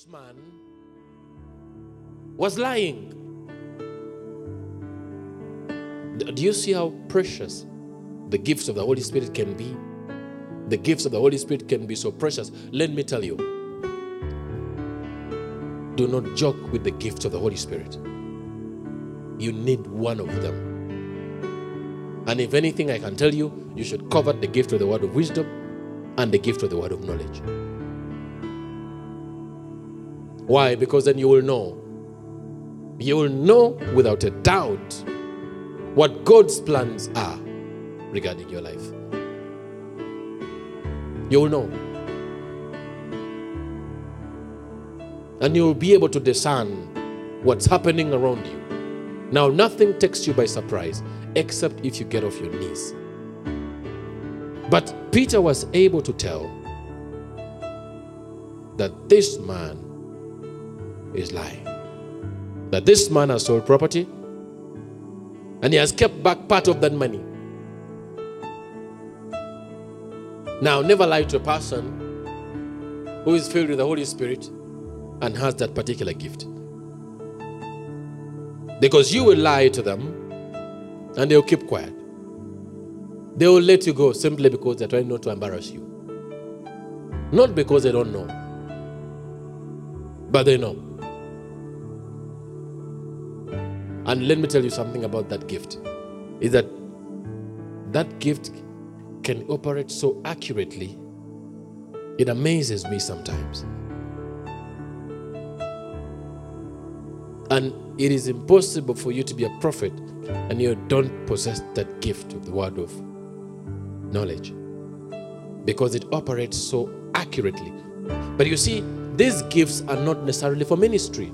this man was lying. Do you see how precious the gifts of the Holy Spirit can be? The gifts of the Holy Spirit can be so precious. Let me tell you do not joke with the gifts of the Holy Spirit. You need one of them. And if anything, I can tell you, you should covet the gift of the word of wisdom and the gift of the word of knowledge. Why? Because then you will know. You will know without a doubt what God's plans are regarding your life. You will know. And you will be able to discern what's happening around you. Now, nothing takes you by surprise except if you get off your knees. But Peter was able to tell that this man is lying. That this man has sold property and he has kept back part of that money. Now, never lie to a person who is filled with the Holy Spirit and has that particular gift. Because you will lie to them and they'll keep quiet. They will let you go simply because they're trying not to embarrass you. Not because they don't know, but they know. And let me tell you something about that gift is that that gift can operate so accurately, it amazes me sometimes. And it is impossible for you to be a prophet and you don't possess that gift of the word of knowledge because it operates so accurately. But you see, these gifts are not necessarily for ministry.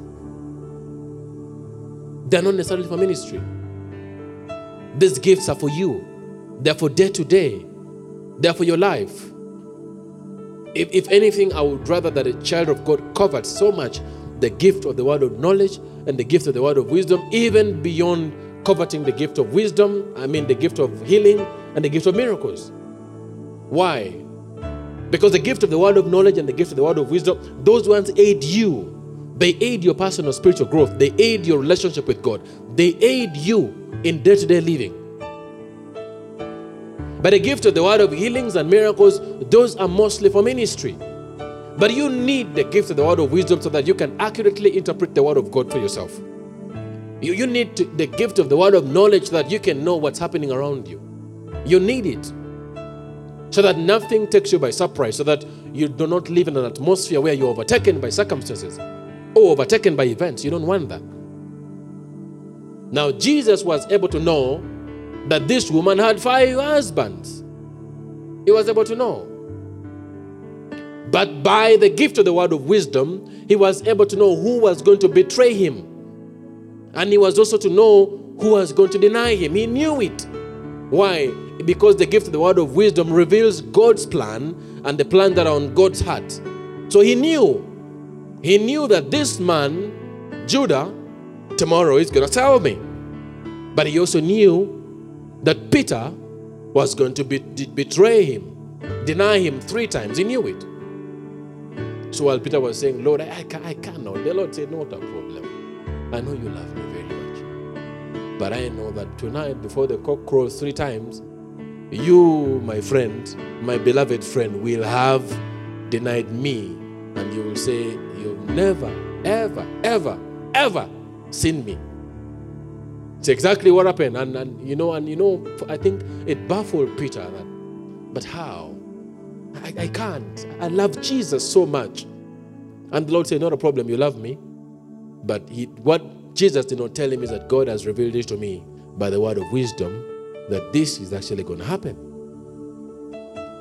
They're not necessarily for ministry. These gifts are for you, they're for day to day, they're for your life. If, if anything, I would rather that a child of God covered so much the gift of the word of knowledge and the gift of the word of wisdom, even beyond coveting the gift of wisdom, I mean, the gift of healing and the gift of miracles. Why? Because the gift of the word of knowledge and the gift of the word of wisdom, those ones aid you. They aid your personal spiritual growth. They aid your relationship with God. They aid you in day to day living. But the gift of the word of healings and miracles, those are mostly for ministry. But you need the gift of the word of wisdom so that you can accurately interpret the word of God for yourself. You, you need to, the gift of the word of knowledge so that you can know what's happening around you. You need it so that nothing takes you by surprise, so that you do not live in an atmosphere where you're overtaken by circumstances or overtaken by events. You don't want that. Now, Jesus was able to know that this woman had five husbands. He was able to know. But by the gift of the word of wisdom, he was able to know who was going to betray him. And he was also to know who was going to deny him. He knew it. Why? Because the gift of the word of wisdom reveals God's plan and the plan that are on God's heart. So he knew. He knew that this man, Judah, tomorrow is going to tell me. But he also knew that Peter was going to be, betray him, deny him three times. He knew it. So while Peter was saying, Lord, I, can, I cannot, the Lord said, Not a problem. I know you love me very much. But I know that tonight, before the cock crows three times, you, my friend, my beloved friend, will have denied me. And you will say, You've never, ever, ever, ever seen me. It's exactly what happened. And, and you know, and you know, I think it baffled Peter that, but how? I, I can't. I love Jesus so much. And the Lord said, Not a problem, you love me. But he, what Jesus did not tell him is that God has revealed it to me by the word of wisdom that this is actually going to happen.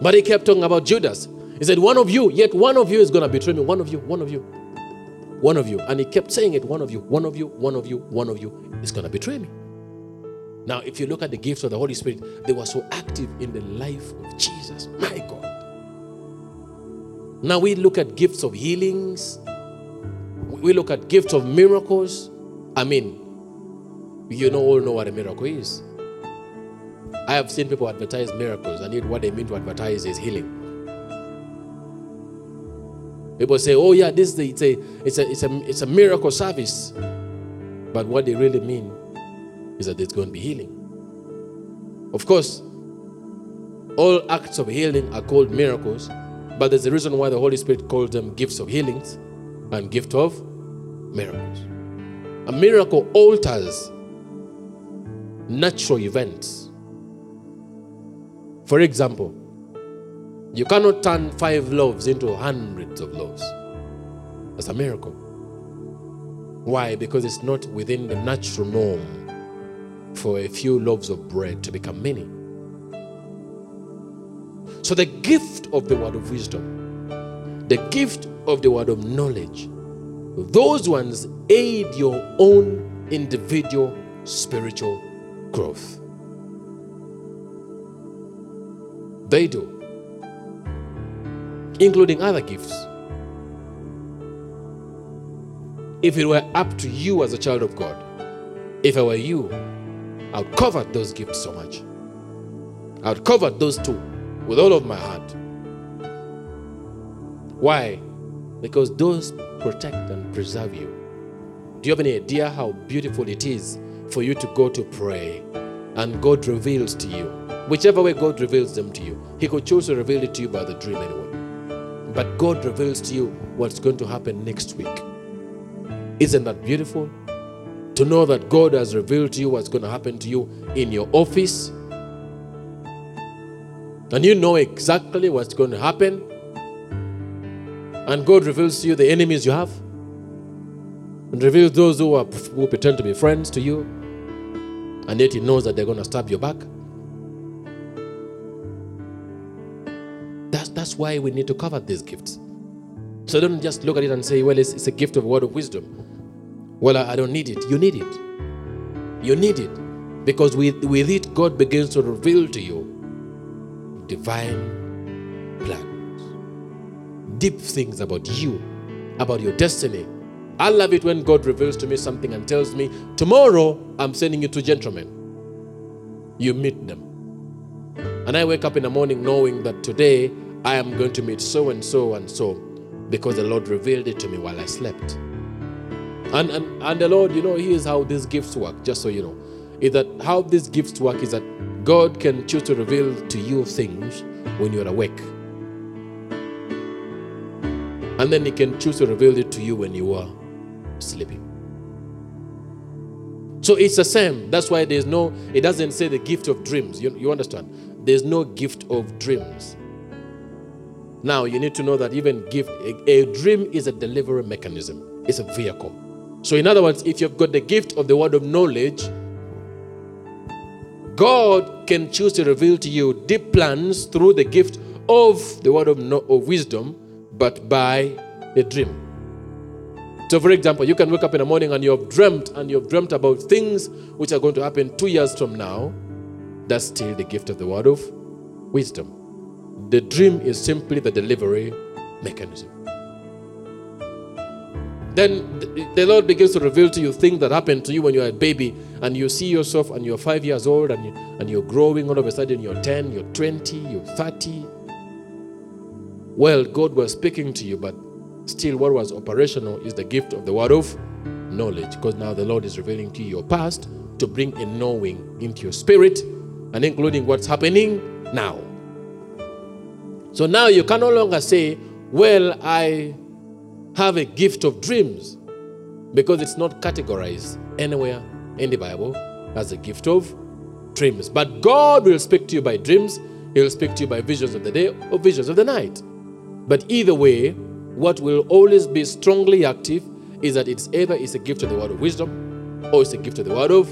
But he kept talking about Judas. He said, One of you, yet one of you is going to betray me. One of you, one of you, one of you. And he kept saying it one of you, one of you, one of you, one of you is going to betray me. Now, if you look at the gifts of the Holy Spirit, they were so active in the life of Jesus. My God. Now we look at gifts of healings, we look at gifts of miracles. I mean, you know all know what a miracle is. I have seen people advertise miracles, and yet what they mean to advertise is healing. People say, oh yeah, this is a, it's, a, it's, a, it's a miracle service. But what they really mean is that there's going to be healing. Of course, all acts of healing are called miracles, but there's a reason why the Holy Spirit calls them gifts of healings and gift of miracles. A miracle alters natural events. For example, you cannot turn five loaves into hundreds of loaves. That's a miracle. Why? Because it's not within the natural norm for a few loaves of bread to become many. So, the gift of the word of wisdom, the gift of the word of knowledge, those ones aid your own individual spiritual growth. They do, including other gifts. If it were up to you as a child of God, if I were you, I would cover those gifts so much. I would cover those two with all of my heart. Why? Because those protect and preserve you. Do you have any idea how beautiful it is for you to go to pray and God reveals to you? Whichever way God reveals them to you, He could choose to reveal it to you by the dream anyway. But God reveals to you what's going to happen next week. Isn't that beautiful? To know that God has revealed to you what's going to happen to you in your office. And you know exactly what's going to happen. And God reveals to you the enemies you have. And reveals those who, are, who pretend to be friends to you. And yet He knows that they're going to stab your back. That's, why we need to cover these gifts. So don't just look at it and say, well, it's, it's a gift of word of wisdom. Well, I, I don't need it. You need it. You need it. Because with, with it, God begins to reveal to you divine plans, deep things about you, about your destiny. I love it when God reveals to me something and tells me, Tomorrow I'm sending you two gentlemen. You meet them. And I wake up in the morning knowing that today I am going to meet so and so and so because the Lord revealed it to me while I slept. And, and, and the Lord, you know, here's how these gifts work, just so you know. Is that how these gifts work is that God can choose to reveal to you things when you're awake. And then He can choose to reveal it to you when you are sleeping. So it's the same. That's why there's no, it doesn't say the gift of dreams. You, you understand? There's no gift of dreams. Now, you need to know that even gift, a, a dream is a delivery mechanism, it's a vehicle. So, in other words, if you've got the gift of the word of knowledge, God can choose to reveal to you deep plans through the gift of the word of, no, of wisdom, but by a dream. So, for example, you can wake up in the morning and you've dreamt and you've dreamt about things which are going to happen two years from now. That's still the gift of the word of wisdom. The dream is simply the delivery mechanism. Then the Lord begins to reveal to you things that happened to you when you were a baby, and you see yourself and you're five years old and, you, and you're growing. All of a sudden, you're 10, you're 20, you're 30. Well, God was speaking to you, but still, what was operational is the gift of the word of knowledge, because now the Lord is revealing to you your past to bring a knowing into your spirit and including what's happening now. So now you can no longer say, Well, I have a gift of dreams, because it's not categorized anywhere in the Bible as a gift of dreams. But God will speak to you by dreams, He'll speak to you by visions of the day or visions of the night. But either way, what will always be strongly active is that it's either it's a gift of the word of wisdom or it's a gift of the word of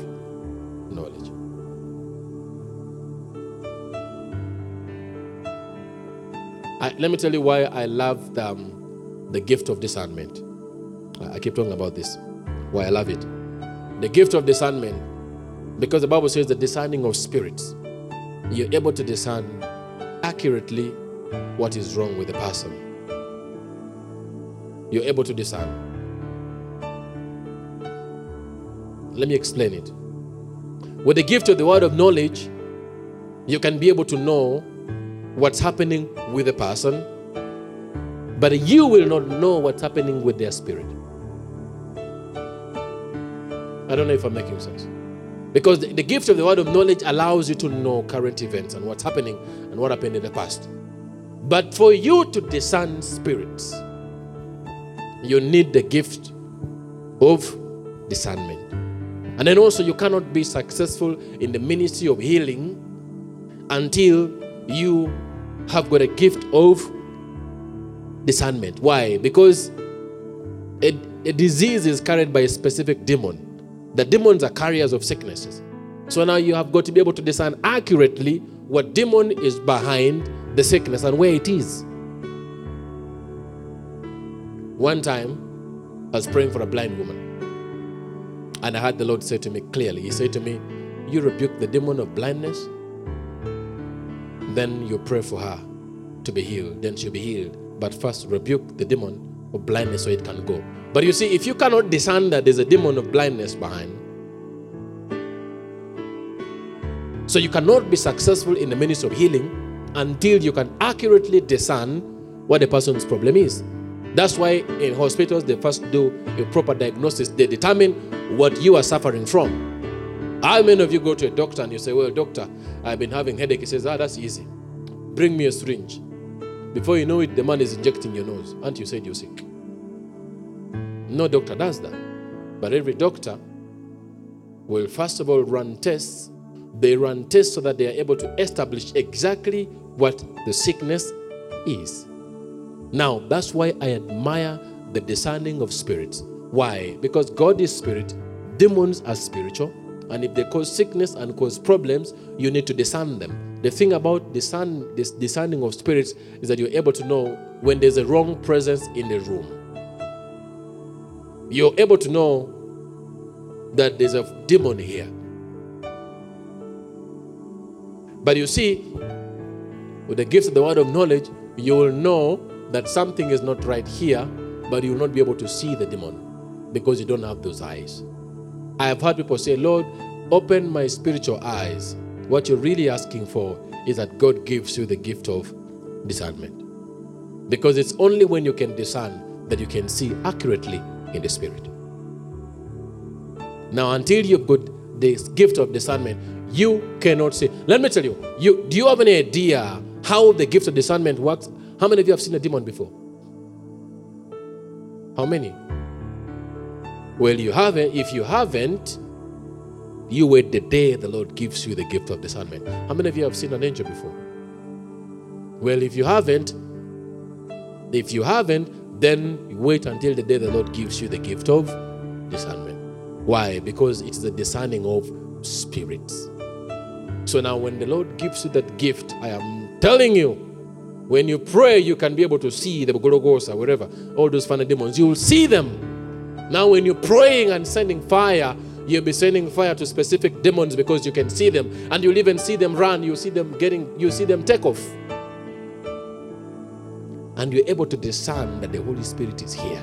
I, let me tell you why I love the, um, the gift of discernment. I, I keep talking about this, why I love it. The gift of discernment, because the Bible says the discerning of spirits. You're able to discern accurately what is wrong with the person. You're able to discern. Let me explain it. With the gift of the word of knowledge, you can be able to know what's happening with the person but you will not know what's happening with their spirit. I don't know if I'm making sense. Because the, the gift of the word of knowledge allows you to know current events and what's happening and what happened in the past. But for you to discern spirits, you need the gift of discernment. And then also, you cannot be successful in the ministry of healing until you have got a gift of discernment. Why? Because a, a disease is carried by a specific demon. The demons are carriers of sicknesses. So now you have got to be able to discern accurately what demon is behind the sickness and where it is. One time, I was praying for a blind woman. And I heard the Lord say to me clearly, He said to me, You rebuke the demon of blindness, then you pray for her to be healed, then she'll be healed. But first, rebuke the demon of blindness so it can go. But you see, if you cannot discern that there's a demon of blindness behind, so you cannot be successful in the ministry of healing until you can accurately discern what the person's problem is. That's why in hospitals they first do a proper diagnosis. They determine what you are suffering from. How many of you go to a doctor and you say, Well, doctor, I've been having headache? He says, Ah, that's easy. Bring me a syringe. Before you know it, the man is injecting your nose. And you said you're sick. No doctor does that. But every doctor will first of all run tests. They run tests so that they are able to establish exactly what the sickness is. Now, that's why I admire the discerning of spirits. Why? Because God is spirit, demons are spiritual, and if they cause sickness and cause problems, you need to discern them. The thing about discern, this discerning of spirits is that you're able to know when there's a wrong presence in the room. You're able to know that there's a demon here. But you see, with the gift of the word of knowledge, you will know that something is not right here, but you will not be able to see the demon because you don't have those eyes. I have heard people say, Lord, open my spiritual eyes. What you're really asking for is that God gives you the gift of discernment. Because it's only when you can discern that you can see accurately in the spirit. Now, until you've got this gift of discernment, you cannot see. Let me tell you, you do you have any idea how the gift of discernment works? How many of you have seen a demon before? How many? Well, you haven't. If you haven't, you wait the day the Lord gives you the gift of discernment. How many of you have seen an angel before? Well, if you haven't, if you haven't, then wait until the day the Lord gives you the gift of discernment. Why? Because it's the discerning of spirits. So now, when the Lord gives you that gift, I am telling you, when you pray, you can be able to see the Gorogos or whatever, all those funny demons. You will see them. Now, when you're praying and sending fire, you'll be sending fire to specific demons because you can see them, and you'll even see them run. You see them getting, you see them take off, and you're able to discern that the Holy Spirit is here.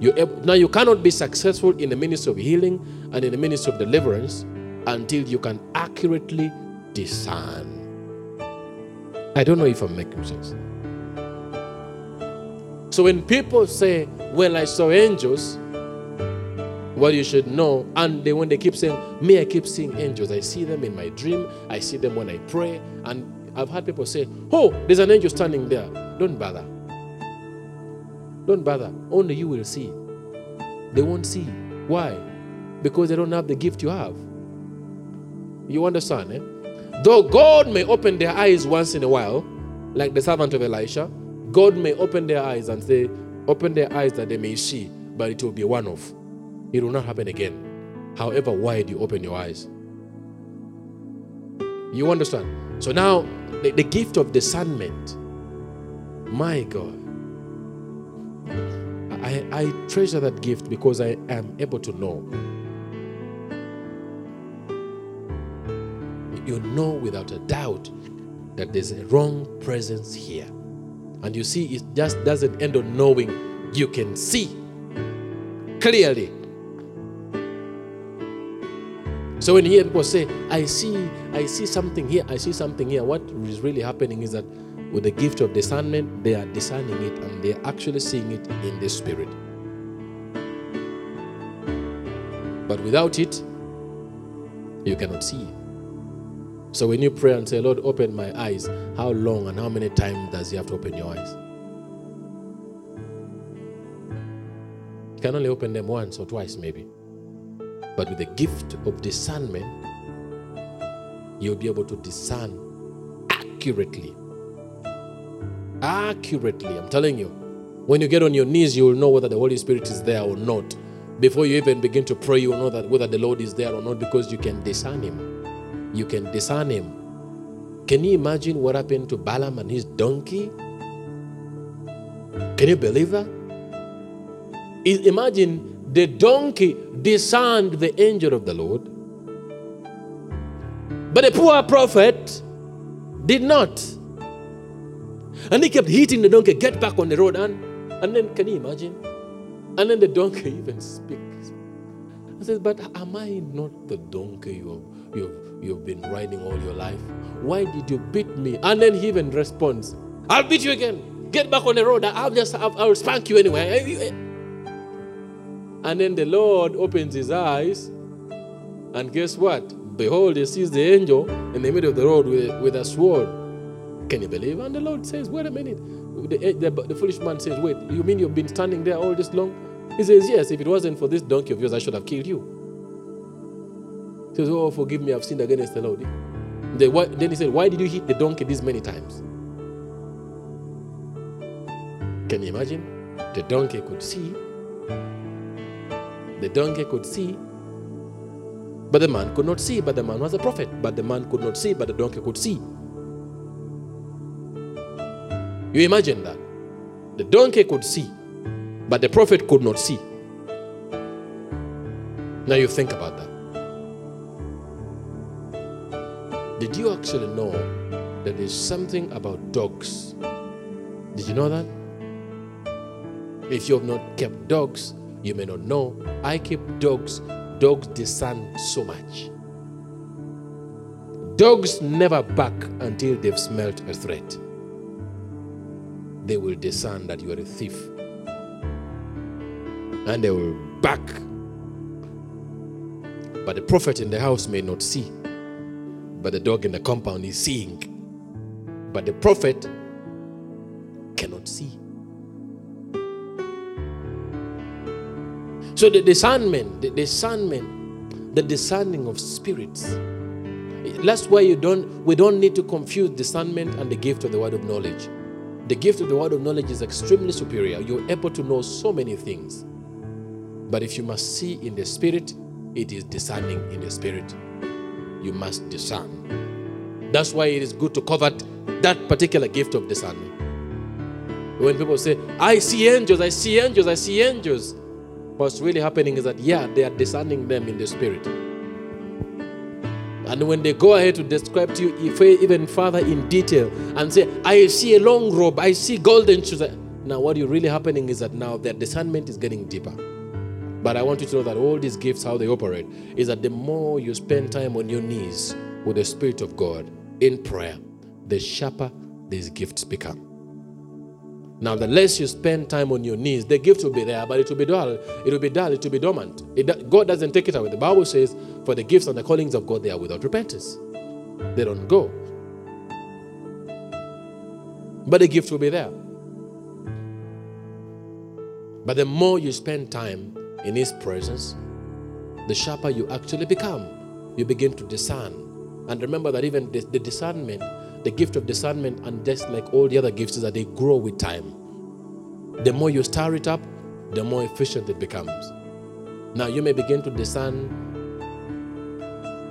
You're able, now you cannot be successful in the ministry of healing and in the ministry of deliverance until you can accurately discern. I don't know if I'm making sense. So when people say, Well, I saw angels, well, you should know. And they, when they keep saying, Me, I keep seeing angels. I see them in my dream. I see them when I pray. And I've had people say, Oh, there's an angel standing there. Don't bother. Don't bother. Only you will see. They won't see. Why? Because they don't have the gift you have. You understand, eh? Though God may open their eyes once in a while, like the servant of Elisha, God may open their eyes and say, Open their eyes that they may see, but it will be one off. It will not happen again. However wide you open your eyes. You understand? So now, the, the gift of discernment, my God, I, I treasure that gift because I am able to know you know without a doubt that there's a wrong presence here. And you see, it just doesn't end on knowing, you can see clearly. So when you hear people say, I see, I see something here, I see something here, what is really happening is that with the gift of discernment, they are discerning it and they are actually seeing it in the spirit. But without it, you cannot see. So when you pray and say, Lord, open my eyes, how long and how many times does He have to open your eyes? You can only open them once or twice, maybe. But with the gift of discernment, you'll be able to discern accurately. Accurately, I'm telling you. When you get on your knees, you will know whether the Holy Spirit is there or not. Before you even begin to pray, you will know that whether the Lord is there or not because you can discern Him. You can discern Him. Can you imagine what happened to Balaam and his donkey? Can you believe that? Imagine the donkey discerned the angel of the Lord, but the poor prophet did not. And he kept hitting the donkey, get back on the road. And, and then, can you imagine? And then the donkey even speaks. I says, But am I not the donkey you have, you have, you have been riding all your life? Why did you beat me? And then he even responds, I'll beat you again. Get back on the road. I'll just, I'll, I'll spank you anyway. And then the Lord opens his eyes, and guess what? Behold, he sees the angel in the middle of the road with, with a sword. Can you believe? And the Lord says, Wait a minute. The, eh, the, the, foolish man says, Wait, you mean you've been standing there all this long? He says, Yes, if it wasn't for this donkey of yours, I should have killed you. He says, Oh, forgive me, I've sinned against the Lord. The, then he said, Why did you hit the donkey this many times? Can you imagine? The donkey could see the donkey could see, but the man could not see, but the man was a prophet. But the man could not see, but the donkey could see. You imagine that. The donkey could see, but the prophet could not see. Now you think about that. Did you actually know that there's something about dogs? Did you know that? If you have not kept dogs, you may not know. I keep dogs. Dogs discern so much. Dogs never bark until they've smelt a threat. They will discern that you are a thief. And they will bark. But the prophet in the house may not see. But the dog in the compound is seeing. But the prophet So the discernment, the discernment, the discerning of spirits. That's why you don't we don't need to confuse discernment and the gift of the word of knowledge. The gift of the word of knowledge is extremely superior. You're able to know so many things. But if you must see in the spirit, it is discerning in the spirit. You must discern. That's why it is good to covet that particular gift of discernment. When people say, I see angels, I see angels, I see angels. What's really happening is that, yeah, they are discerning them in the spirit. And when they go ahead to describe to you even further in detail and say, I see a long robe, I see golden shoes. Now, what is really happening is that now their discernment is getting deeper. But I want you to know that all these gifts, how they operate, is that the more you spend time on your knees with the Spirit of God in prayer, the sharper these gifts become. Now, the less you spend time on your knees, the gift will be there, but it will be dull. It will be dull. It will be dormant. It, God doesn't take it away. The Bible says, for the gifts and the callings of God, they are without repentance. They don't go. But the gift will be there. But the more you spend time in His presence, the sharper you actually become. You begin to discern. And remember that even the, the discernment the gift of discernment, and just like all the other gifts, is that they grow with time. The more you stir it up, the more efficient it becomes. Now, you may begin to discern,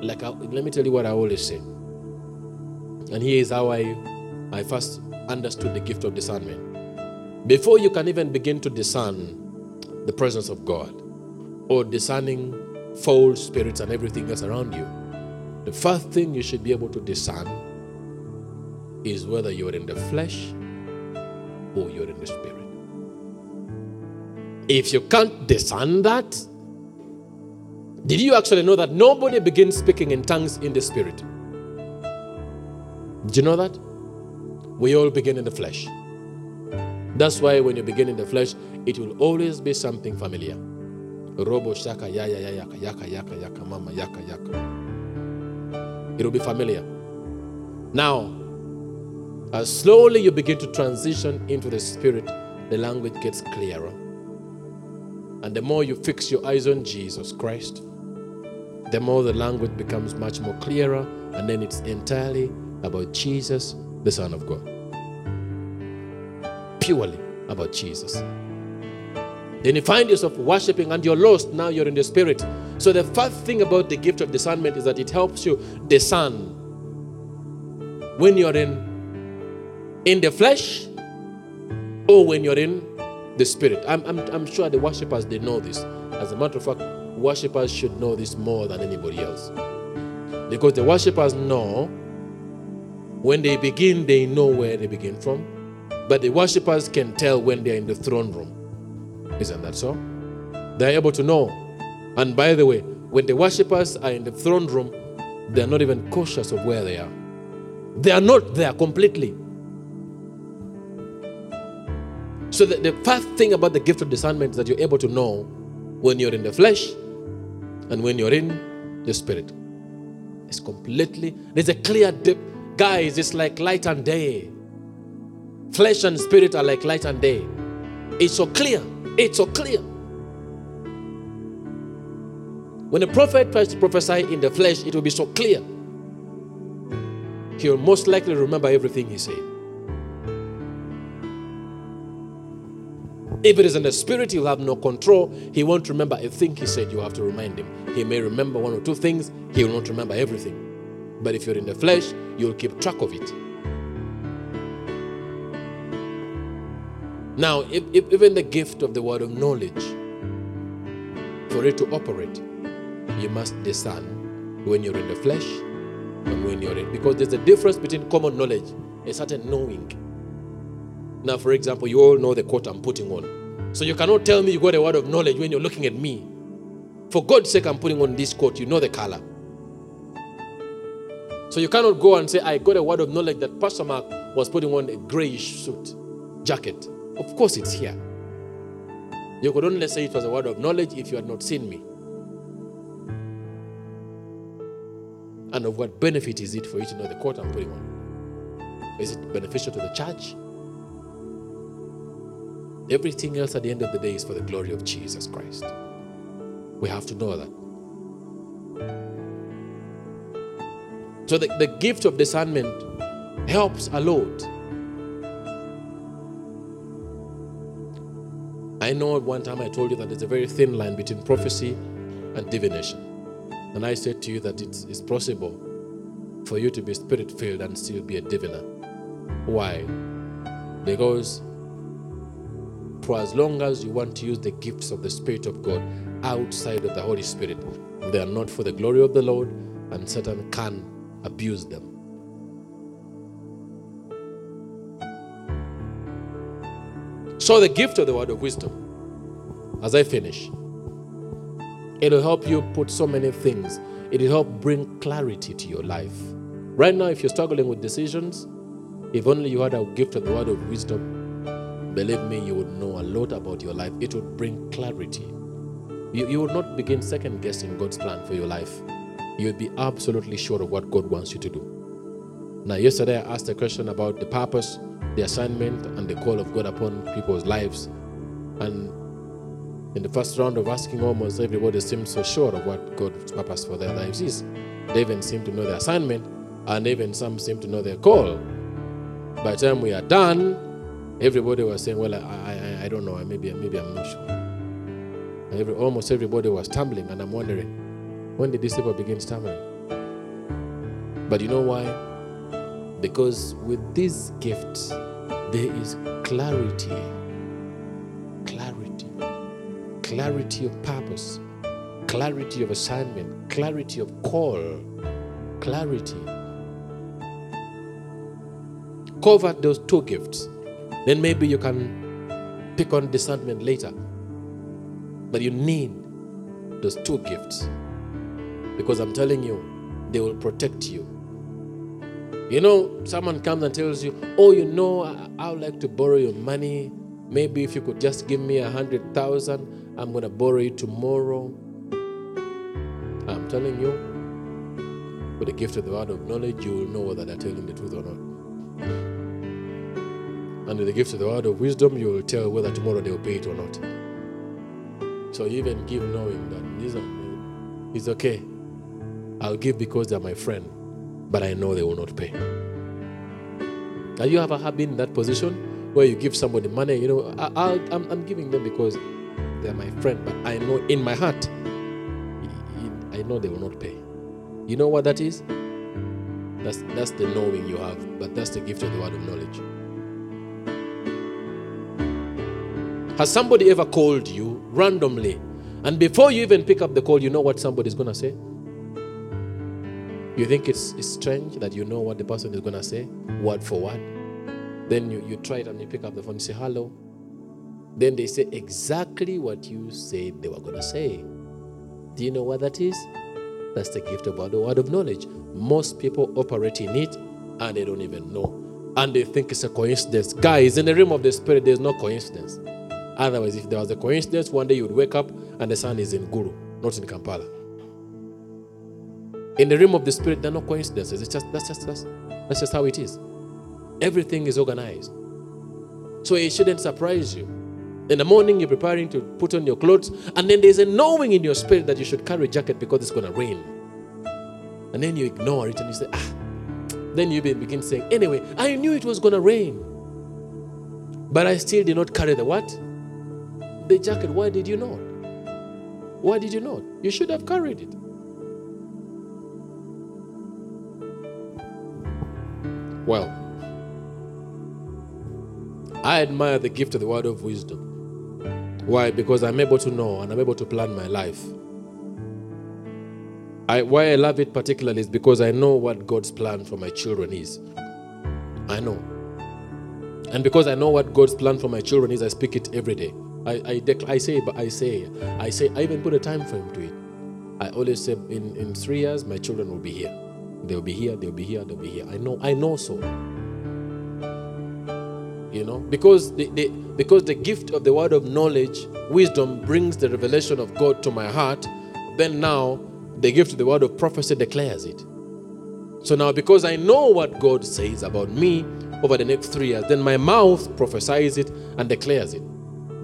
like, I, let me tell you what I always say. And here is how I, I first understood the gift of discernment. Before you can even begin to discern the presence of God or discerning false spirits and everything else around you, the first thing you should be able to discern is whether you're in the flesh or you're in the spirit. If you can't discern that, did you actually know that nobody begins speaking in tongues in the spirit? Did you know that? We all begin in the flesh. That's why when you begin in the flesh, it will always be something familiar. Robo shaka ya ya ya yaka yaka yaka yaka mama yaka yaka. It will be familiar. Now, as slowly you begin to transition into the spirit, the language gets clearer. And the more you fix your eyes on Jesus Christ, the more the language becomes much more clearer, and then it's entirely about Jesus, the Son of God. Purely about Jesus. Then you find yourself worshiping and you're lost. Now you're in the spirit. So, the first thing about the gift of discernment is that it helps you discern when you're in in the flesh or when you're in the spirit. I'm, I'm, I'm sure the worshippers they know this. As a matter of fact, worshippers should know this more than anybody else. Because the worshippers know when they begin, they know where they begin from. But the worshippers can tell when they're in the throne room. Isn't that so? They're able to know. And by the way, when the worshippers are in the throne room, they're not even cautious of where they are. They are not there completely. So, the, the first thing about the gift of discernment is that you're able to know when you're in the flesh and when you're in the spirit. It's completely, there's a clear dip. Guys, it's like light and day. Flesh and spirit are like light and day. It's so clear. It's so clear. When a prophet tries to prophesy in the flesh, it will be so clear. He'll most likely remember everything he said. If it is in the spirit, he'll have no control. He won't remember a thing he said. You have to remind him. He may remember one or two things, he will not remember everything. But if you're in the flesh, you'll keep track of it. Now, if, if, even the gift of the word of knowledge, for it to operate, you must discern when you're in the flesh and when you're in. Because there's a difference between common knowledge a certain knowing. Now, for example, you all know the coat I'm putting on. So you cannot tell me you got a word of knowledge when you're looking at me. For God's sake, I'm putting on this coat. You know the color. So you cannot go and say, I got a word of knowledge that Pastor Mark was putting on a grayish suit, jacket. Of course, it's here. You could only say it was a word of knowledge if you had not seen me. And of what benefit is it for you to know the coat I'm putting on? Is it beneficial to the church? Everything else at the end of the day is for the glory of Jesus Christ. We have to know that. So the, the gift of discernment helps a lot. I know at one time I told you that there's a very thin line between prophecy and divination. And I said to you that it's, it's possible for you to be spirit filled and still be a diviner. Why? Because for as long as you want to use the gifts of the Spirit of God outside of the Holy Spirit, they are not for the glory of the Lord, and Satan can abuse them. So, the gift of the word of wisdom, as I finish, it'll help you put so many things, it'll help bring clarity to your life. Right now, if you're struggling with decisions, if only you had a gift of the word of wisdom, believe me, you would know a lot about your life. It would bring clarity. You, you would not begin second guessing God's plan for your life. You would be absolutely sure of what God wants you to do. Now, yesterday I asked a question about the purpose, the assignment, and the call of God upon people's lives. And in the first round of asking, almost everybody seemed so sure of what God's purpose for their lives is. They even seem to know their assignment, and even some seem to know their call. By the time we are done, everybody was saying, "Well, I, I, I don't know. Maybe, maybe I'm not sure." Every, almost everybody was stumbling, and I'm wondering, when did these people begin stumbling? But you know why? Because with these gifts, there is clarity, clarity, clarity of purpose, clarity of assignment, clarity of call, clarity. Cover those two gifts. Then maybe you can pick on discernment later. But you need those two gifts. Because I'm telling you, they will protect you. You know, someone comes and tells you, Oh, you know, I, I would like to borrow your money. Maybe if you could just give me a hundred thousand, I'm going to borrow it tomorrow. I'm telling you, with the gift of the word of knowledge, you will know whether they're telling the truth or not. And the gift of the word of wisdom, you will tell whether tomorrow they will pay it or not. So even give knowing that it's okay. I'll give because they're my friend, but I know they will not pay. Have you ever been in that position where you give somebody money? You know, I, I'm giving them because they're my friend, but I know in my heart, I know they will not pay. You know what that is? That's, that's the knowing you have, but that's the gift of the word of knowledge. Has somebody ever called you randomly, and before you even pick up the call, you know what somebody's going to say? You think it's, it's strange that you know what the person is going to say, word for word? Then you, you try it and you pick up the phone and say, hello. Then they say exactly what you said they were going to say. Do you know what that is? That's the gift about the word of knowledge. Most people operate in it and they don't even know. And they think it's a coincidence. Guys, in the realm of the spirit, there's no coincidence. Otherwise, if there was a coincidence, one day you would wake up and the sun is in Gulu, not in Kampala. In the realm of the spirit, there are no coincidences. It's just that's just that's, that's just how it is. Everything is organized. So it shouldn't surprise you. In the morning, you're preparing to put on your clothes, and then there's a knowing in your spirit that you should carry a jacket because it's to rain. And then you ignore it and you say, ah. Then you begin saying, anyway, I knew it was to rain. But I still did not carry the what? The jacket. Why did you not? Why did you not? You should have carried it. Well, I admire the gift of the word of wisdom. Why? Because I'm able to know and I'm able to plan my life. I, why I love it particularly is because I know what God's plan for my children is. I know. And because I know what God's plan for my children is, I speak it every day. I, I, dec- I say, but I say, I say, I even put a time frame to it. I always say, in, in three years, my children will be here. They'll be here, they'll be here, they'll be here. I know, I know so. You know, because the, the because the gift of the word of knowledge, wisdom brings the revelation of God to my heart, then now the gift of the word of prophecy declares it. So now, because I know what God says about me over the next three years, then my mouth prophesies it and declares it.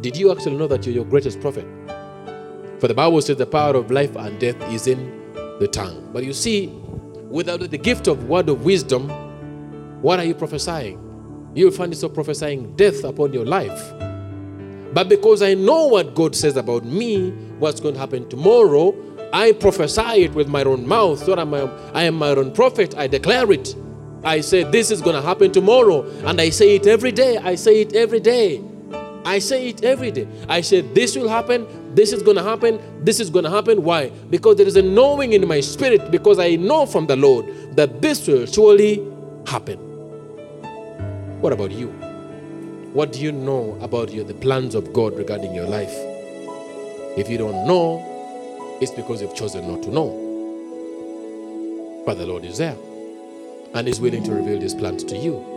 Did you actually know that you're your greatest prophet? For the Bible says the power of life and death is in the tongue. But you see, without the gift of word of wisdom, what are you prophesying? You'll find yourself prophesying death upon your life. But because I know what God says about me, what's going to happen tomorrow, I prophesy it with my own mouth. So I am my own prophet. I declare it. I say, This is going to happen tomorrow. And I say it every day. I say it every day. I say it every day. I say, This will happen. This is going to happen. This is going to happen. Why? Because there is a knowing in my spirit, because I know from the Lord that this will surely happen. What about you? What do you know about you, the plans of God regarding your life? If you don't know, it's because you've chosen not to know. But the Lord is there and is willing to reveal his plans to you.